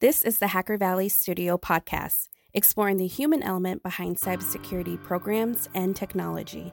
This is the Hacker Valley Studio podcast, exploring the human element behind cybersecurity programs and technology.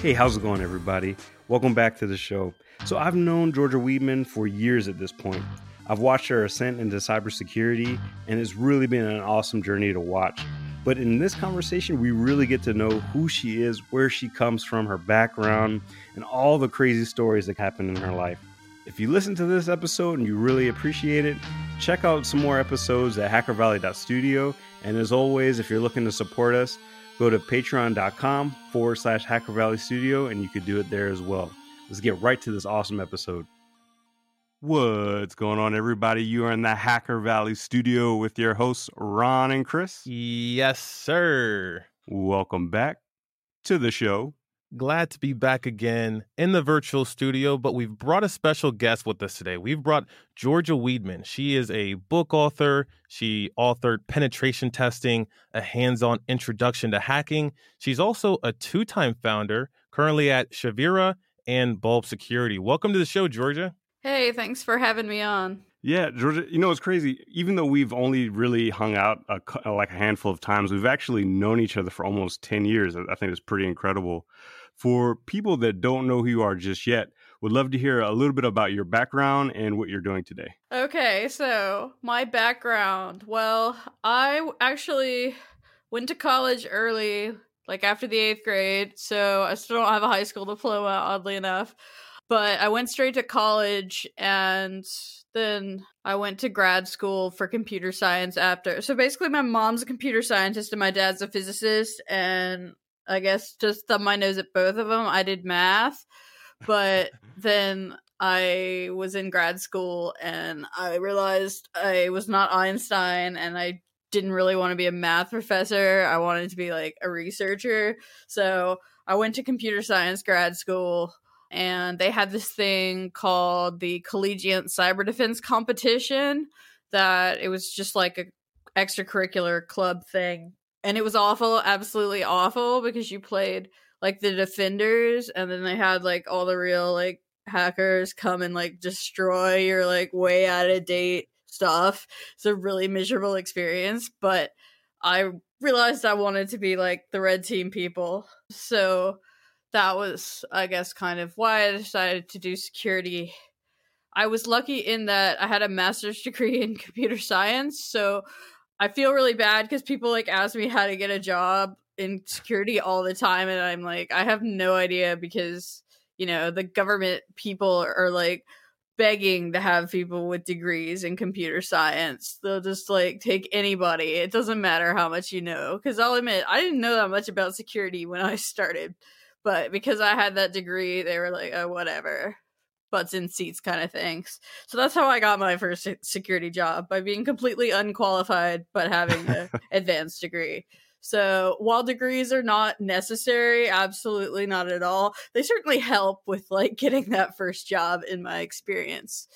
Hey, how's it going, everybody? Welcome back to the show. So, I've known Georgia Weidman for years at this point. I've watched her ascent into cybersecurity, and it's really been an awesome journey to watch. But in this conversation, we really get to know who she is, where she comes from, her background, and all the crazy stories that happened in her life. If you listen to this episode and you really appreciate it, check out some more episodes at hackervalley.studio. And as always, if you're looking to support us, go to patreon.com forward slash Hacker Valley Studio and you could do it there as well. Let's get right to this awesome episode. What's going on, everybody? You are in the Hacker Valley Studio with your hosts, Ron and Chris. Yes, sir. Welcome back to the show. Glad to be back again in the virtual studio, but we've brought a special guest with us today. We've brought Georgia Weidman. She is a book author. She authored Penetration Testing, a hands on introduction to hacking. She's also a two time founder, currently at Shevirah and Bulb Security. Welcome to the show, Georgia. Hey, thanks for having me on. Yeah, Georgia, you know, it's crazy. Even though we've only really hung out a, uh, like a handful of times, we've actually known each other for almost 10 years. I think it's pretty incredible. For people that don't know who you are just yet, would love to hear a little bit about your background and what you're doing today. Okay, so my background. Well, I actually went to college early, like after the eighth grade, so I still don't have a high school diploma, oddly enough. But I went straight to college and then I went to grad school for computer science after. So basically, my mom's a computer scientist and my dad's a physicist, and I guess just thumb my nose at both of them. I did math, but then I was in grad school and I realized I was not Einstein and I didn't really want to be a math professor. I wanted to be like a researcher. So I went to computer science grad school and they had this thing called the Collegiate Cyber Defense Competition that it was just like a extracurricular club thing and it was awful, absolutely awful because you played like the defenders and then they had like all the real like hackers come and like destroy your like way out of date stuff. It's a really miserable experience, but I realized I wanted to be like the red team people. So that was I guess kind of why I decided to do security. I was lucky in that I had a master's degree in computer science, so I feel really bad because people like ask me how to get a job in security all the time, and I'm like, I have no idea because you know the government people are like begging to have people with degrees in computer science. They'll just like take anybody. It doesn't matter how much you know. Because I'll admit, I didn't know that much about security when I started, but because I had that degree, they were like, oh, whatever butts in seats kind of things. So that's how I got my first security job by being completely unqualified but having an advanced degree. So while degrees are not necessary, absolutely not at all, they certainly help with like getting that first job in my experience.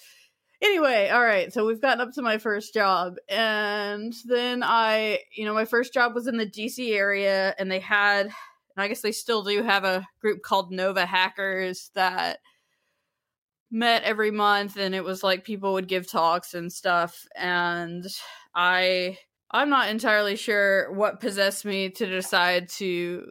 Anyway, all right, so we've gotten up to my first job and then I, you know, my first job was in the DC area and they had I guess they still do have a group called Nova Hackers that met every month and it was like people would give talks and stuff. And i i'm not entirely sure what possessed me to decide to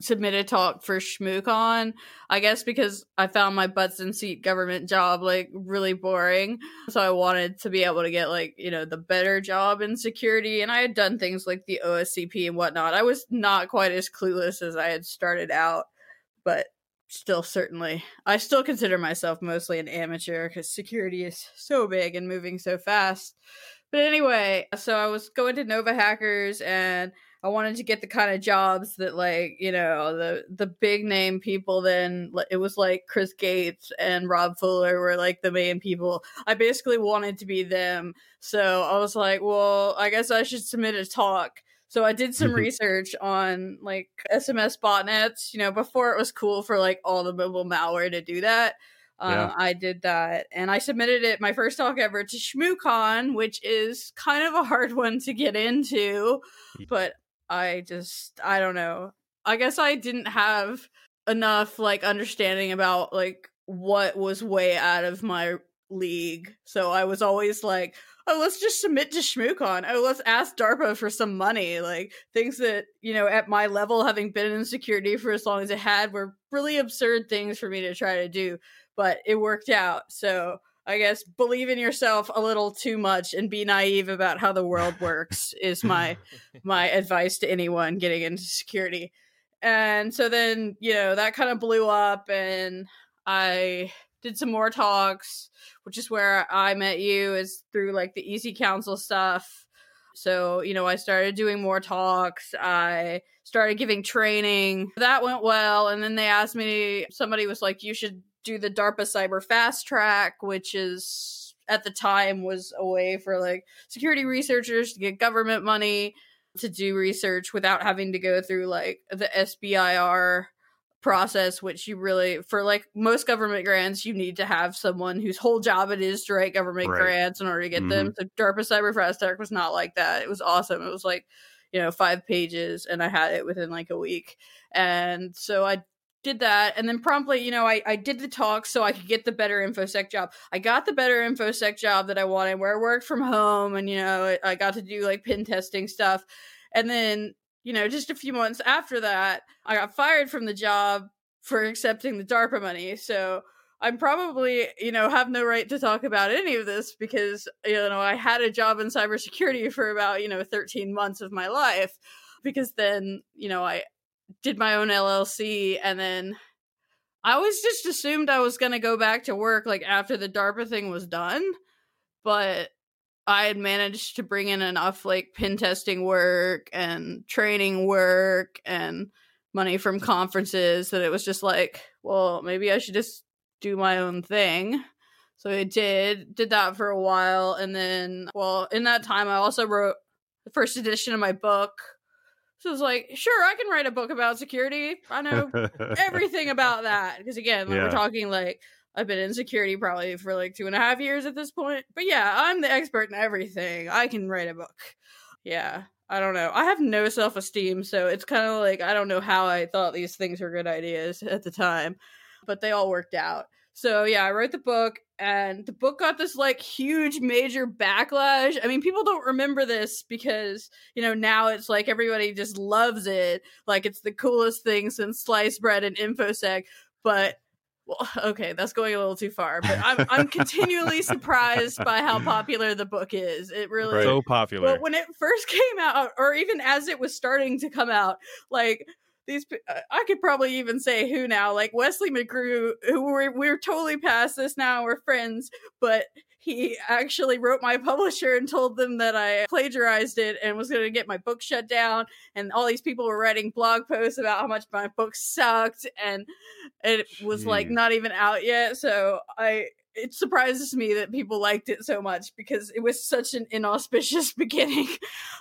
submit a talk for shmoocon i guess because i found my butts in seat government job like really boring. So i wanted to be able to get like you know the better job in security and i had done things like the oscp and whatnot. I was not quite as clueless as i had started out but still certainly i still consider myself mostly an amateur because security is so big and moving so fast. But anyway so i was going to nova hackers and i wanted to get the kind of jobs that like you know the the big name people then it was like chris gates and rob fuller were like the main people i basically wanted to be them so i was like well i guess i should submit a talk so I did some research on like SMS botnets, you know, before it was cool for like all the mobile malware to do that. Um, yeah. I did that and I submitted it my first talk ever to ShmooCon, which is kind of a hard one to get into, but I just I don't know. I guess I didn't have enough like understanding about like what was way out of my league. So I was always like, oh, let's just submit to ShmooCon. Oh, let's ask DARPA for some money. Like things that, you know, at my level, having been in security for as long as it had, were really absurd things for me to try to do. But it worked out. So I guess believe in yourself a little too much and be naive about how the world works is my my advice to anyone getting into security. And so then, you know, that kind of blew up and I did some more talks, which is where I met you is through like the EC Council stuff. So, you know, I started doing more talks. I started giving training. That went well. And then they asked me, somebody was like, you should do the DARPA Cyber Fast Track, which is at the time was a way for like security researchers to get government money to do research without having to go through like the SBIR process which you really for like most government grants you need to have someone whose whole job it is to write government right. grants in order to get mm-hmm. them so darpa cyber fast track was not like that it was awesome it was like you know five pages and i had it within like a week and so i did that and then promptly you know I, I did the talk so i could get the better infosec job i got the better infosec job that i wanted where i worked from home and you know i got to do like pen testing stuff and then you know, just a few months after that, I got fired from the job for accepting the DARPA money. So I'm probably, you know, have no right to talk about any of this because, you know, I had a job in cybersecurity for about, you know, 13 months of my life because then, you know, I did my own LLC and then I always just assumed I was going to go back to work like after the DARPA thing was done. But I had managed to bring in enough like pen testing work and training work and money from conferences that it was just like, well, maybe I should just do my own thing. So I did, did that for a while. And then, well, in that time, I also wrote the first edition of my book. So it's like, sure, I can write a book about security. I know everything about that. Because again, like, yeah. we're talking like I've been in security probably for like two and a half years at this point. But yeah, I'm the expert in everything. I can write a book. Yeah. I don't know. I have no self esteem, so it's kind of like I don't know how I thought these things were good ideas at the time, but they all worked out. So yeah, I wrote the book, and the book got this like huge major backlash. I mean, people don't remember this because you know now it's like everybody just loves it, like it's the coolest thing since sliced bread and infosec. But well, okay, that's going a little too far, but I'm I'm continually surprised by how popular the book is. It really right. so popular. Well, when it first came out, or even as it was starting to come out, like these, uh, I could probably even say who now, like Wesley McGrew, who we're we're totally past this now. We're friends, but he actually wrote my publisher and told them that I plagiarized it and was going to get my book shut down. And all these people were writing blog posts about how much my book sucked, and it was like not even out yet. So I it surprises me that people liked it so much because it was such an inauspicious beginning.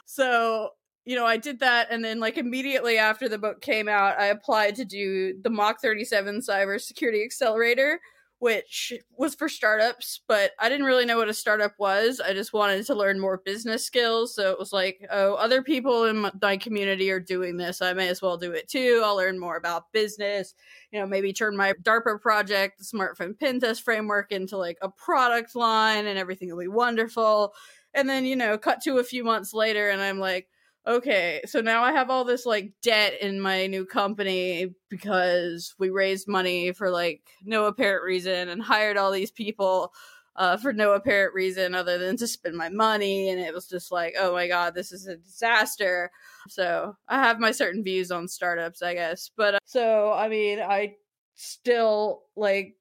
so you know, I did that, and then like immediately after the book came out, I applied to do the Mach 37 Cybersecurity Accelerator, which was for startups, but I didn't really know what a startup was. I just wanted to learn more business skills. So it was like, oh, other people in my community are doing this. I may as well do it too. I'll learn more about business, you know, maybe turn my DARPA project, the smartphone pen test framework, into like a product line and everything will be wonderful. And then, you know, cut to a few months later, and I'm like, okay, so now I have all this like debt in my new company because we raised money for like no apparent reason and hired all these people uh, for no apparent reason other than to spend my money. And it was just like, oh my God, this is a disaster. So I have my certain views on startups, I guess. But uh, so, I mean, I still like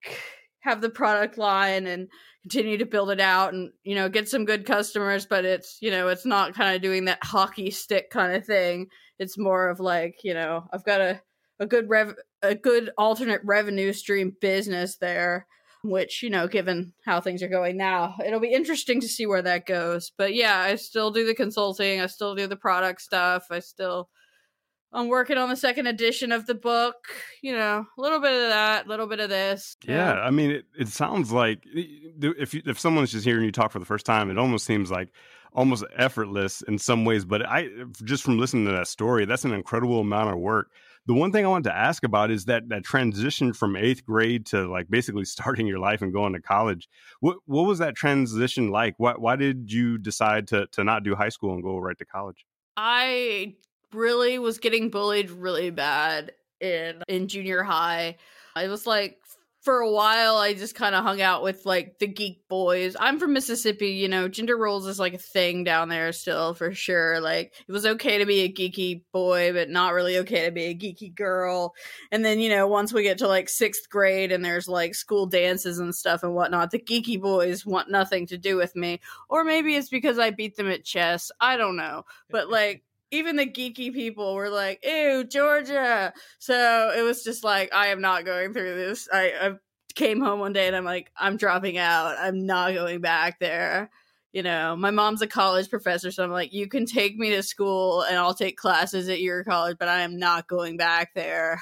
have the product line and continue to build it out and you know get some good customers but it's you know it's not kind of doing that hockey stick kind of thing. It's more of like you know i've got a a good rev a good alternate revenue stream business there which you know given how things are going now it'll be interesting to see where that goes. But yeah i still do the consulting i still do the product stuff i still I'm working on the second edition of the book. You know, a little bit of that, a little bit of this. Yeah, I mean, it, it sounds like if you, if someone's just hearing you talk for the first time, it almost seems like almost effortless in some ways. But I just from listening to that story, that's an incredible amount of work. The one thing I wanted to ask about is that that transition from eighth grade to like basically starting your life and going to college. What what was that transition like? Why why did you decide to to not do high school and go right to college? I really was getting bullied really bad in in junior high. I was like for a while I just kind of hung out with like the geek boys. I'm from Mississippi, you know, gender roles is like a thing down there still for sure. Like it was okay to be a geeky boy, but not really okay to be a geeky girl. And then, you know, once we get to like sixth grade and there's like school dances and stuff and whatnot, the geeky boys want nothing to do with me. Or maybe it's because I beat them at chess. I don't know. But like even the geeky people were like, "Ew, Georgia." So it was just like, I am not going through this. I, I came home one day and I'm like, I'm dropping out. I'm not going back there. You know, my mom's a college professor, so I'm like, you can take me to school and I'll take classes at your college, but I am not going back there.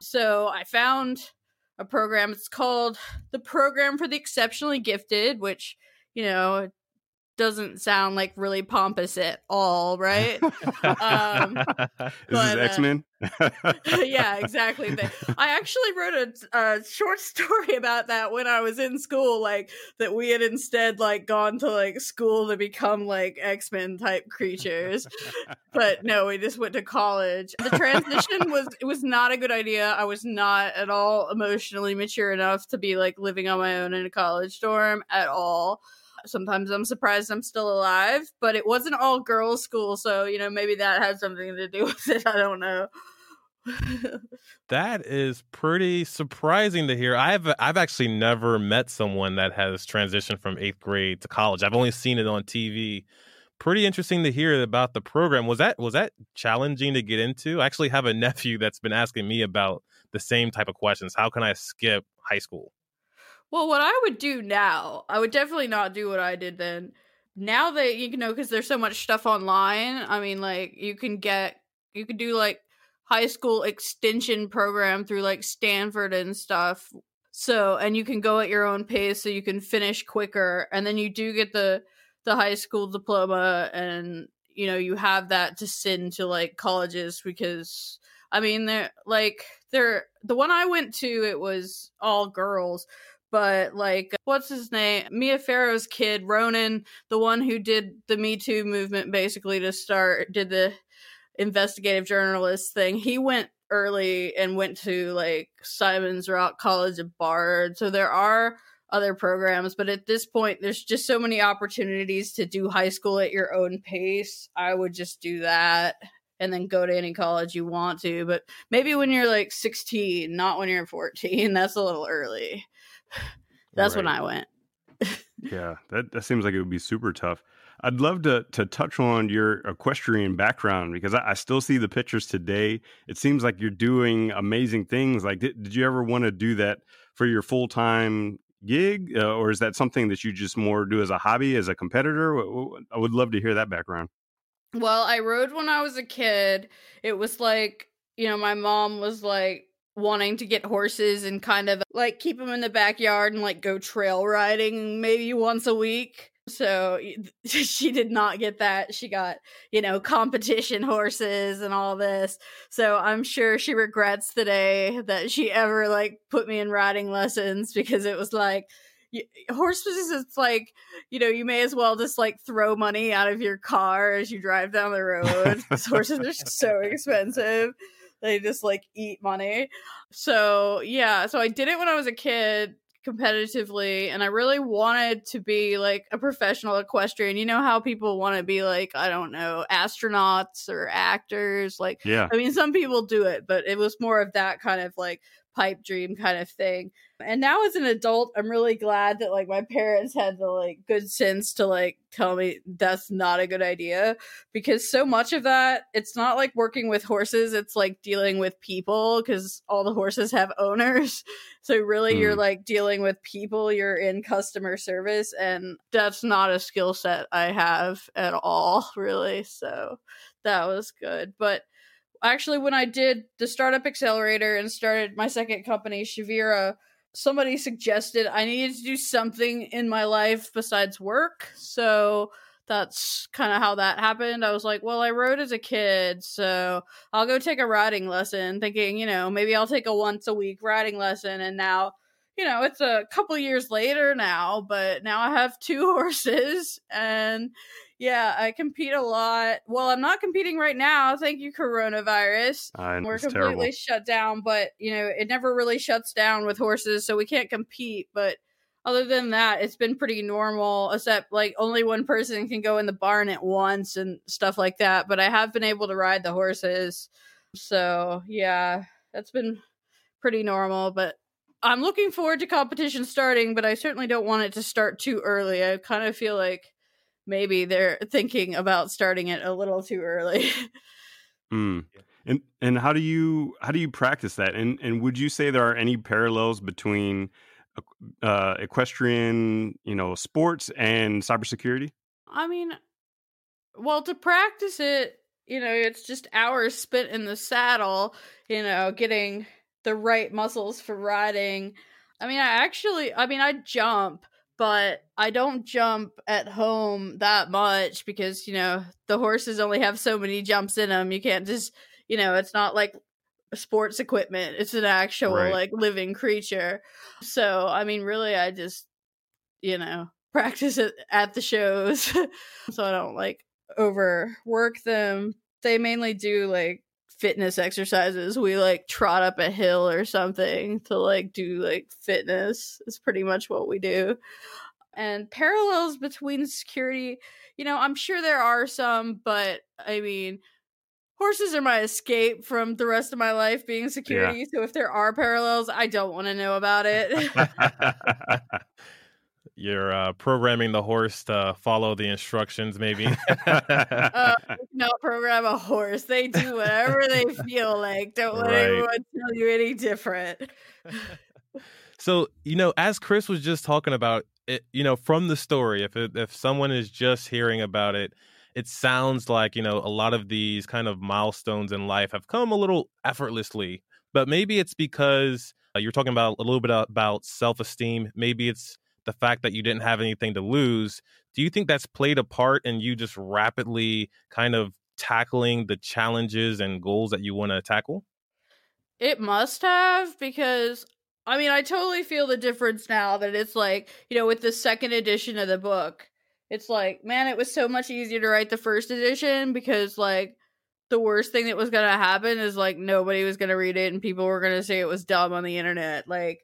So I found a program. It's called the Program for the Exceptionally Gifted, which, you know, doesn't sound like really pompous at all, right? um, Is this X Men? Uh, yeah, exactly. I actually wrote a, a, short story about that when I was in school, like that we had instead like gone to like school to become like X Men type creatures, but no, we just went to college. The transition was it was not a good idea. I was not at all emotionally mature enough to be like living on my own in a college dorm at all sometimes I'm surprised I'm still alive, but it wasn't all girls' school, so you know maybe that had something to do with it. I don't know. that is pretty surprising to hear. I've I've actually never met someone that has transitioned from eighth grade to college. I've only seen it on TV. Pretty interesting to hear about the program. Was that was that challenging to get into? I actually have a nephew that's been asking me about the same type of questions. How can I skip high school? Well, what I would do now, I would definitely not do what I did then. Now that you know, because there's so much stuff online. I mean, like you can get, you could do like high school extension program through like Stanford and stuff. So, and you can go at your own pace, so you can finish quicker, and then you do get the the high school diploma, and you know you have that to send to like colleges because I mean they're like they're the one I went to it was all girls but like what's his name? Mia farrow's kid ronan the one who did the me too movement basically to start did the investigative journalist thing. He went early and went to like simon's rock college of bard. So there are other programs but at this point there's just so many opportunities to do high school at your own pace. I would just do that and then go to any college you want to. But maybe when you're like 16 not when you're 14 that's a little early that's right. when I went. yeah, that, that seems like it would be super tough. I'd love to to touch on your equestrian background because I, I, still see the pictures today. It seems like you're doing amazing things. Like, did, did you ever want to do that for your full time gig, uh, or is that something that you just more do as a hobby, as a competitor? I would love to hear that background. Well, I rode when I was a kid. It was like you know, my mom was like, wanting to get horses and kind of like keep them in the backyard and like go trail riding maybe once a week. So she did not get that. She got, you know, competition horses and all this. So I'm sure she regrets the day that she ever like put me in riding lessons because it was like horses it's like you know you may as well just like throw money out of your car as you drive down the road horses are so expensive they just like eat money. So, yeah, so I did it when I was a kid competitively and I really wanted to be like a professional equestrian. You know how people want to be like, I don't know, astronauts or actors. Like, yeah. I mean, some people do it, but it was more of that kind of like pipe dream kind of thing. And now as an adult, I'm really glad that like my parents had the like good sense to like tell me that's not a good idea because so much of that it's not like working with horses, it's like dealing with people because all the horses have owners. So really mm. you're like dealing with people, you're in customer service and that's not a skill set I have at all, really. So that was good. But actually when I did the startup accelerator and started my second company, Shevirah, somebody suggested I needed to do something in my life besides work. So that's kind of how that happened. I was like, well, I rode as a kid, so I'll go take a riding lesson, thinking, you know, maybe I'll take a once a week riding lesson. And now, you know, it's a couple years later now, but now I have two horses and yeah, I compete a lot. Well, I'm not competing right now. Thank you, coronavirus. Uh, We're completely terrible. shut down, but you know, it never really shuts down with horses, so we can't compete. But other than that, it's been pretty normal, except like only one person can go in the barn at once and stuff like that. But I have been able to ride the horses. So yeah, that's been pretty normal. But I'm looking forward to competition starting, but I certainly don't want it to start too early. I kind of feel like maybe they're thinking about starting it a little too early. Mm. And and how do you how do you practice that? And and would you say there are any parallels between uh, equestrian, you know, sports and cybersecurity? I mean, well, to practice it, you know, it's just hours spent in the saddle, you know, getting the right muscles for riding. I mean, I actually, I mean, I jump, but I don't jump at home that much because, you know, the horses only have so many jumps in them. You can't just, you know, it's not like sports equipment, it's an actual, Right. like, living creature. So, I mean, really, I just, you know, practice it at the shows so I don't like overwork them. They mainly do like fitness exercises. We like trot up a hill or something to like do like fitness. Is pretty much what we do. And parallels between security, you know, I'm sure there are some, but I mean, horses are my escape from the rest of my life being security. So if there are parallels, I don't want to know about it. You're uh, programming the horse to follow the instructions, maybe. uh, not program a horse. They do whatever they feel like. Don't let Right. anyone tell you any different. so, you know, as Chris was just talking about it, you know, from the story, if it, if someone is just hearing about it, it sounds like you know a lot of these kind of milestones in life have come a little effortlessly. But maybe it's because uh, you're talking about a little bit about self-esteem. Maybe it's the fact that you didn't have anything to lose. Do you think that's played a part in you just rapidly kind of tackling the challenges and goals that you want to tackle? It must have because I mean I totally feel the difference now that it's like, you know, with the second edition of the book, it's like, man, it was so much easier to write the first edition because like the worst thing that was gonna happen is like nobody was gonna read it and people were gonna say it was dumb on the internet. Like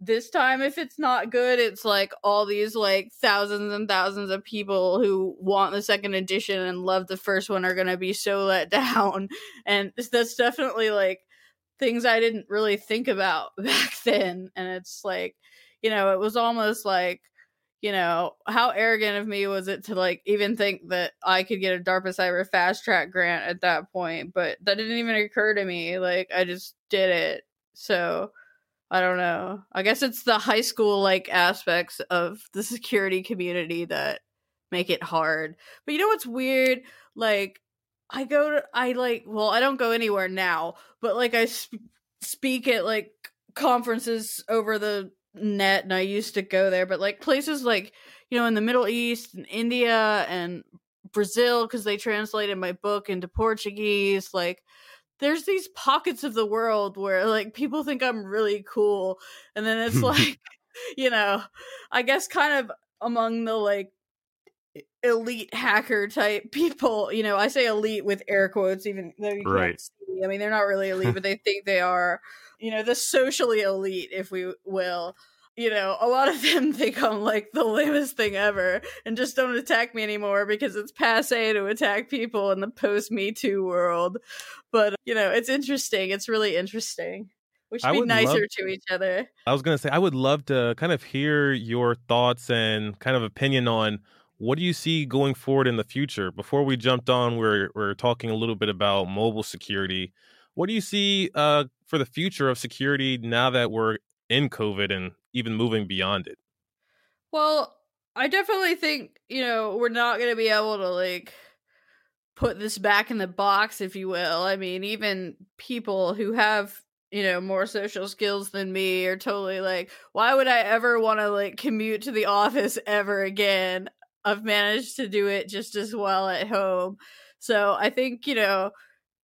this time if it's not good, it's like all these like thousands and thousands of people who want the second edition and love the first one are gonna be so let down. And that's definitely like things I didn't really think about back then. And it's like, you know, it was almost like, you know, how arrogant of me was it to like even think that I could get a DARPA Cyber fast track grant at that point? But that didn't even occur to me. Like, I just did it. So I don't know. I guess it's the high school like aspects of the security community that make it hard. But you know what's weird? Like, I go to, I like, well, I don't go anywhere now, but like I sp- speak at like conferences over the net and I used to go there, but like places like, you know, in the Middle East and India and Brazil, because they translated my book into Portuguese, like, there's these pockets of the world where like people think I'm really cool. And then it's like, you know, I guess kind of among the like elite hacker type people. You know, I say elite with air quotes, even though you Right. can't see. I mean, they're not really elite, but they think they are. You know, the socially elite, if we will. You know, a lot of them think I'm like the lamest thing ever, and just don't attack me anymore because it's passe to attack people in the post Me Too world. But you know, it's interesting. It's really interesting. We should I be nicer love- to each other. I was going to say, I would love to kind of hear your thoughts and kind of opinion on what do you see going forward in the future. Before we jumped on, we're, we're talking a little bit about mobile security. What do you see uh, for the future of security now that we're in COVID and even moving beyond it? Well, I definitely think, you know, we're not going to be able to like put this back in the box if you will. I mean, even people who have, you know, more social skills than me are totally like, why would I ever want to like commute to the office ever again? I've managed to do it just as well at home. So I think, you know,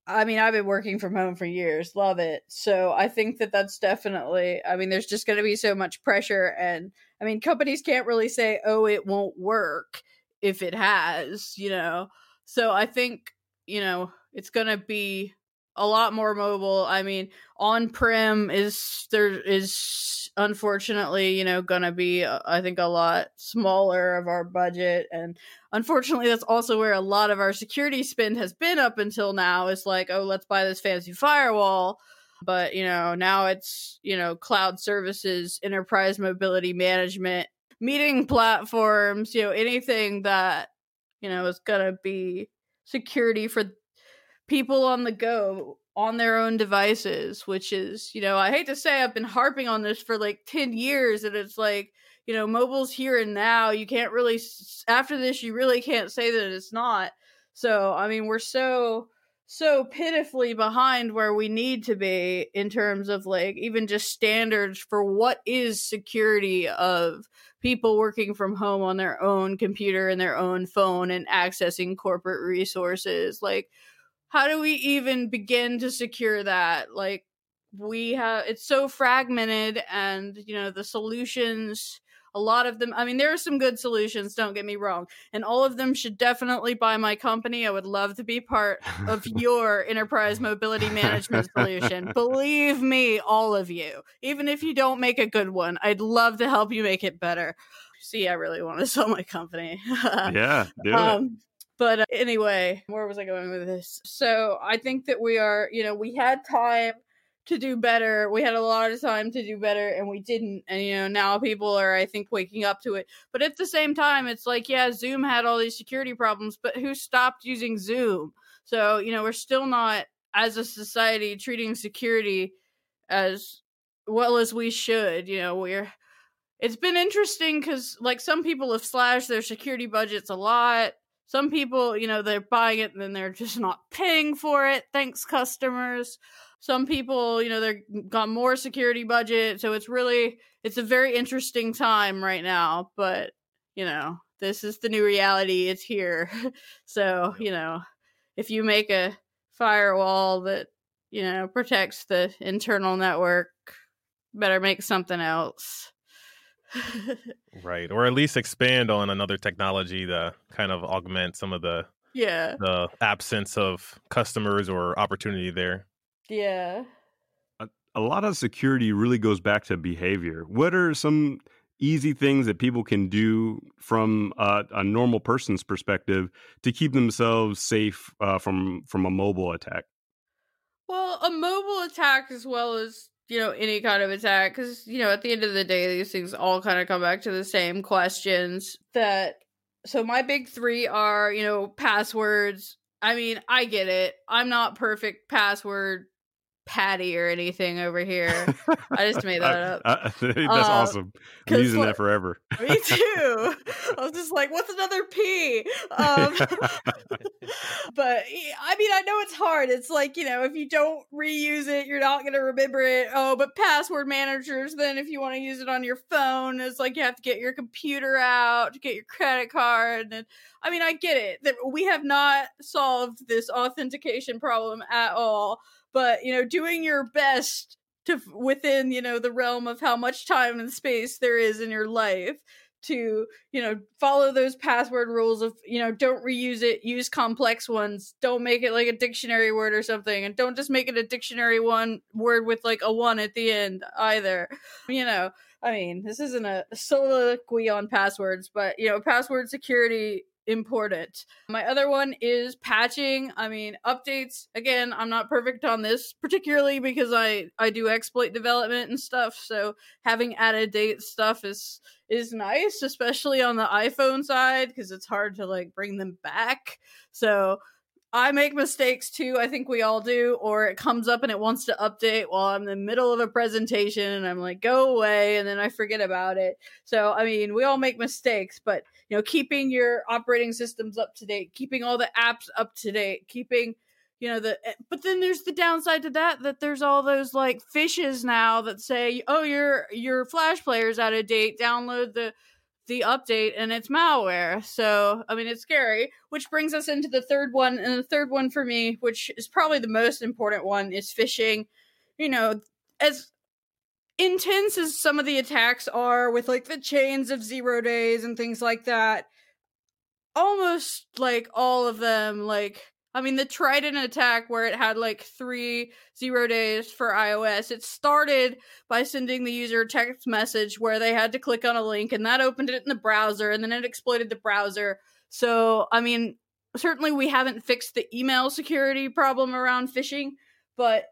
I mean, I've been working from home for years, love it. So I think that that's definitely, I mean, there's just going to be so much pressure. And I mean, companies can't really say, oh, it won't work if it has, you know. So I think, you know, it's going to be a lot more mobile. I mean, on prem is there is unfortunately, you know, going to be uh, I think a lot smaller of our budget and unfortunately that's also where a lot of our security spend has been up until now is like, oh, let's buy this fancy firewall. But, you know, now it's, you know, cloud services, enterprise mobility management, meeting platforms, you know, anything that, you know, is going to be security for people on the go on their own devices, which is, you know, I hate to say I've been harping on this for like 10 years and it's like, you know, mobile's here and now. You can't really, after this, you really can't say that it's not. So, I mean, we're so, so pitifully behind where we need to be in terms of like even just standards for what is security of people working from home on their own computer and their own phone and accessing corporate resources. Like, how do we even begin to secure that? Like, we have it's so fragmented, and you know, the solutions a lot of them i mean there are some good solutions don't get me wrong and all of them should definitely buy my company. I would love to be part of your enterprise mobility management solution. Believe me all of you. Even if you don't make a good one i'd love to help you make it better. See i really want to sell my company. Yeah do um, but uh, anyway, where was I going with this? So I think that we are, you know, we had time to do better. We had a lot of time to do better and we didn't. And you know, now people are I think waking up to it. But at the same time, it's like yeah, Zoom had all these security problems, but who stopped using Zoom? So, you know, we're still not as a society treating security as well as we should. You know, we're it's been interesting cuz like some people have slashed their security budgets a lot some people, you know, they're buying it and then they're just not paying for it. Thanks, customers. Some people, you know, they're mm, got more security budget, so it's really it's a very interesting time right now. But you know, this is the new reality. It's here. so you know, if you make a firewall that you know protects the internal network, better make something else right. Or at least expand on another technology to kind of augment some of the yeah the absence of customers or opportunity there. Yeah. A, a lot of security really goes back to behavior. What are some easy things that people can do from a, a normal person's perspective to keep themselves safe uh, from from a mobile attack? Well, a mobile attack as well as you know any kind of attack because you know at the end of the day these things all kind of come back to the same questions that so my big three are you know passwords. I mean i get it. I'm not perfect password patty or anything over here. I just made that up. I, I, that's uh, awesome. I'm using like, that forever. me too. I was just like, what's another P? Um, but I mean, I know it's hard. It's like, you know, if you don't reuse it, you're not going to remember it. Oh, but password managers, then if you want to use it on your phone, it's like you have to get your computer out to get your credit card. And I mean, I get it that we have not solved this authentication problem at all but you know doing your best to within you know the realm of how much time and space there is in your life to you know follow those password rules of you know don't reuse it use complex ones don't make it like a dictionary word or something and don't just make it a dictionary one word with like a one at the end either. You know i mean this isn't a soliloquy on passwords but you know password security important. My other one is patching. I mean, updates. Again, I'm not perfect on this, particularly because I I do exploit development and stuff. So having added date stuff is is nice, especially on the iPhone side because it's hard to like bring them back. So I make mistakes too. I think we all do. Or it comes up and it wants to update while I'm in the middle of a presentation and I'm like, go away. And then I forget about it. So, I mean, we all make mistakes, but, you know, keeping your operating systems up to date, keeping all the apps up to date, keeping, you know, the, eh, but then there's the downside to that, that there's all those like fishes now that say, oh, your, your Flash player's out of date. Download the, the update and it's malware. So, I mean, it's scary, which brings us into the third one. And the third one for me, which is probably the most important one, is phishing. You know, as intense as some of the attacks are with like the chains of zero days and things like that, almost like all of them, like, I mean, the Trident attack where it had like three zero days for iOS, it started by sending the user a text message where they had to click on a link and that opened it in the browser and then it exploited the browser. So, I mean, certainly we haven't fixed the email security problem around phishing, but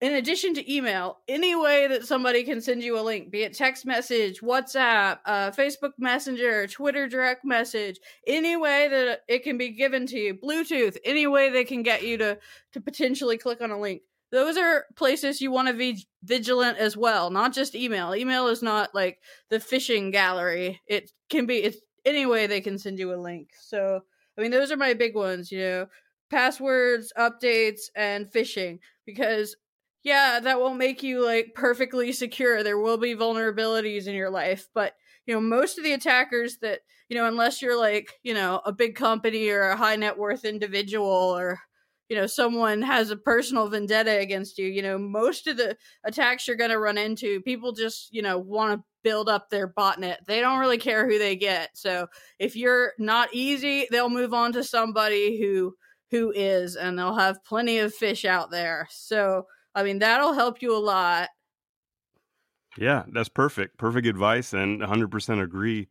in addition to email, any way that somebody can send you a link, be it text message, WhatsApp, uh, Facebook Messenger, Twitter direct message, any way that it can be given to you, Bluetooth, any way they can get you to to potentially click on a link. Those are places you want to be vigilant as well, not just email. Email is not like the phishing gallery. It can be it's any way they can send you a link. So, I mean, those are my big ones, you know, passwords, updates, and phishing because yeah, that won't make you like perfectly secure. There will be vulnerabilities in your life, but you know, most of the attackers that, you know, unless you're like, you know, a big company or a high net worth individual or you know, someone has a personal vendetta against you, you know, most of the attacks you're going to run into, people just, you know, want to build up their botnet. They don't really care who they get. So, if you're not easy, they'll move on to somebody who who is and they'll have plenty of fish out there. So, I mean, that'll help you a lot. Yeah, that's perfect. Perfect advice and 100% agree.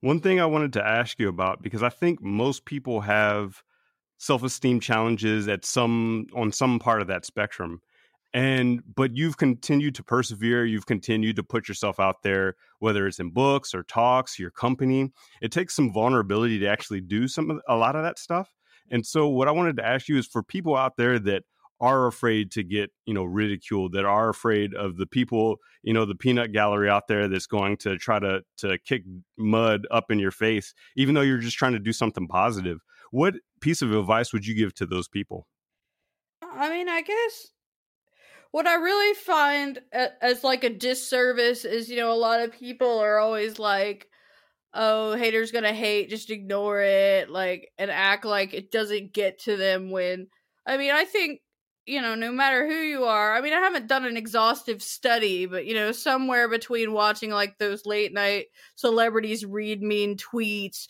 One thing I wanted to ask you about because I think most people have self-esteem challenges at some on some part of that spectrum. And but you've continued to persevere, you've continued to put yourself out there whether it's in books or talks, your company. It takes some vulnerability to actually do some of, a lot of that stuff. And so what I wanted to ask you is for people out there that are afraid to get you know ridiculed that are afraid of the people you know the peanut gallery out there that's going to try to to kick mud up in your face even though you're just trying to do something positive. What piece of advice would you give to those people? I mean i guess what i really find as like a disservice is you know a lot of people are always like oh haters gonna hate just ignore it like and act like it doesn't get to them when i mean i think you know, no matter who you are, I mean, I haven't done an exhaustive study, but you know, somewhere between watching like those late night celebrities read mean tweets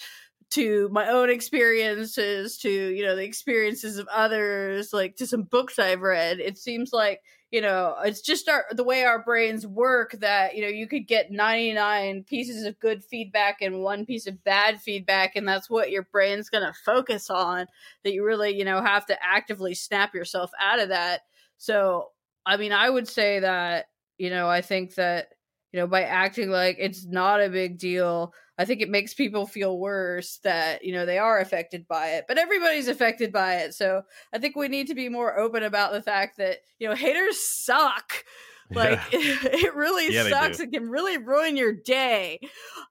to my own experiences to, you know, the experiences of others, like to some books I've read, it seems like you know it's just our the way our brains work that you know you could get 99 pieces of good feedback and one piece of bad feedback and that's what your brain's going to focus on that you really you know have to actively snap yourself out of that. So i mean i would say that you know i think that you know by acting like it's not a big deal I think it makes people feel worse that, you know, they are affected by it. But everybody's affected by it. So I think we need to be more open about the fact that, you know, haters suck. Like yeah. it, it, really yeah, sucks. It can really ruin your day.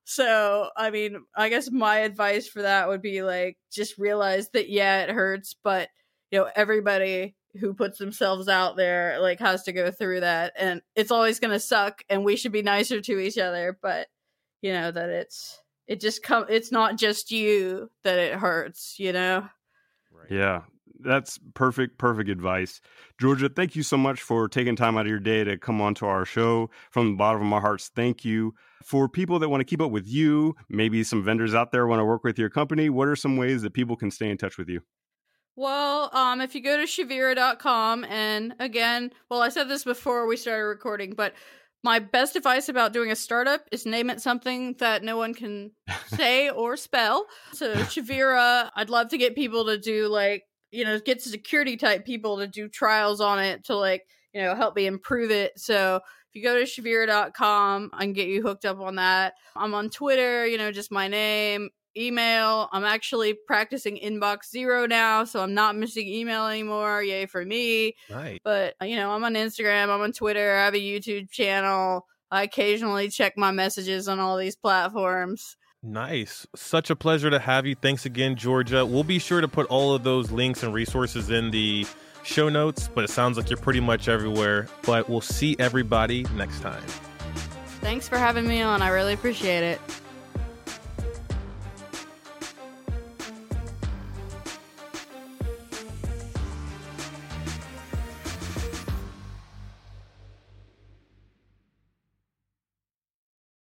So, I mean, I guess my advice for that would be like just realize that yeah, it hurts, but you know, everybody who puts themselves out there like has to go through that. And it's always going to suck and we should be nicer to each other, but you know that it's it just come it's not just you that it hurts you know? Right. yeah. That's perfect perfect advice. Georgia thank you so much for taking time out of your day to come on to our show. From the bottom of my hearts thank you. For people that want to keep up with you maybe some vendors out there want to work with your company what are some ways that people can stay in touch with you well, um, if you go to Shevirah.com, and again, well, I said this before we started recording, but my best advice about doing a startup is name it something that no one can say or spell. So Shevirah, I'd love to get people to do like, you know, get security type people to do trials on it to like, you know, help me improve it. So if you go to Shevirah.com, I can get you hooked up on that. I'm on Twitter, you know, just my name, email. I'm actually practicing inbox zero now, so I'm not missing email anymore. Yay for me. Right. But, you know, I'm on Instagram, I'm on Twitter, I have a YouTube channel. I occasionally check my messages on all these platforms. Nice. Such a pleasure to have you. Thanks again, Georgia. We'll be sure to put all of those links and resources in the show notes, but it sounds like you're pretty much everywhere. But we'll see everybody next time. Thanks for having me on. I really appreciate it.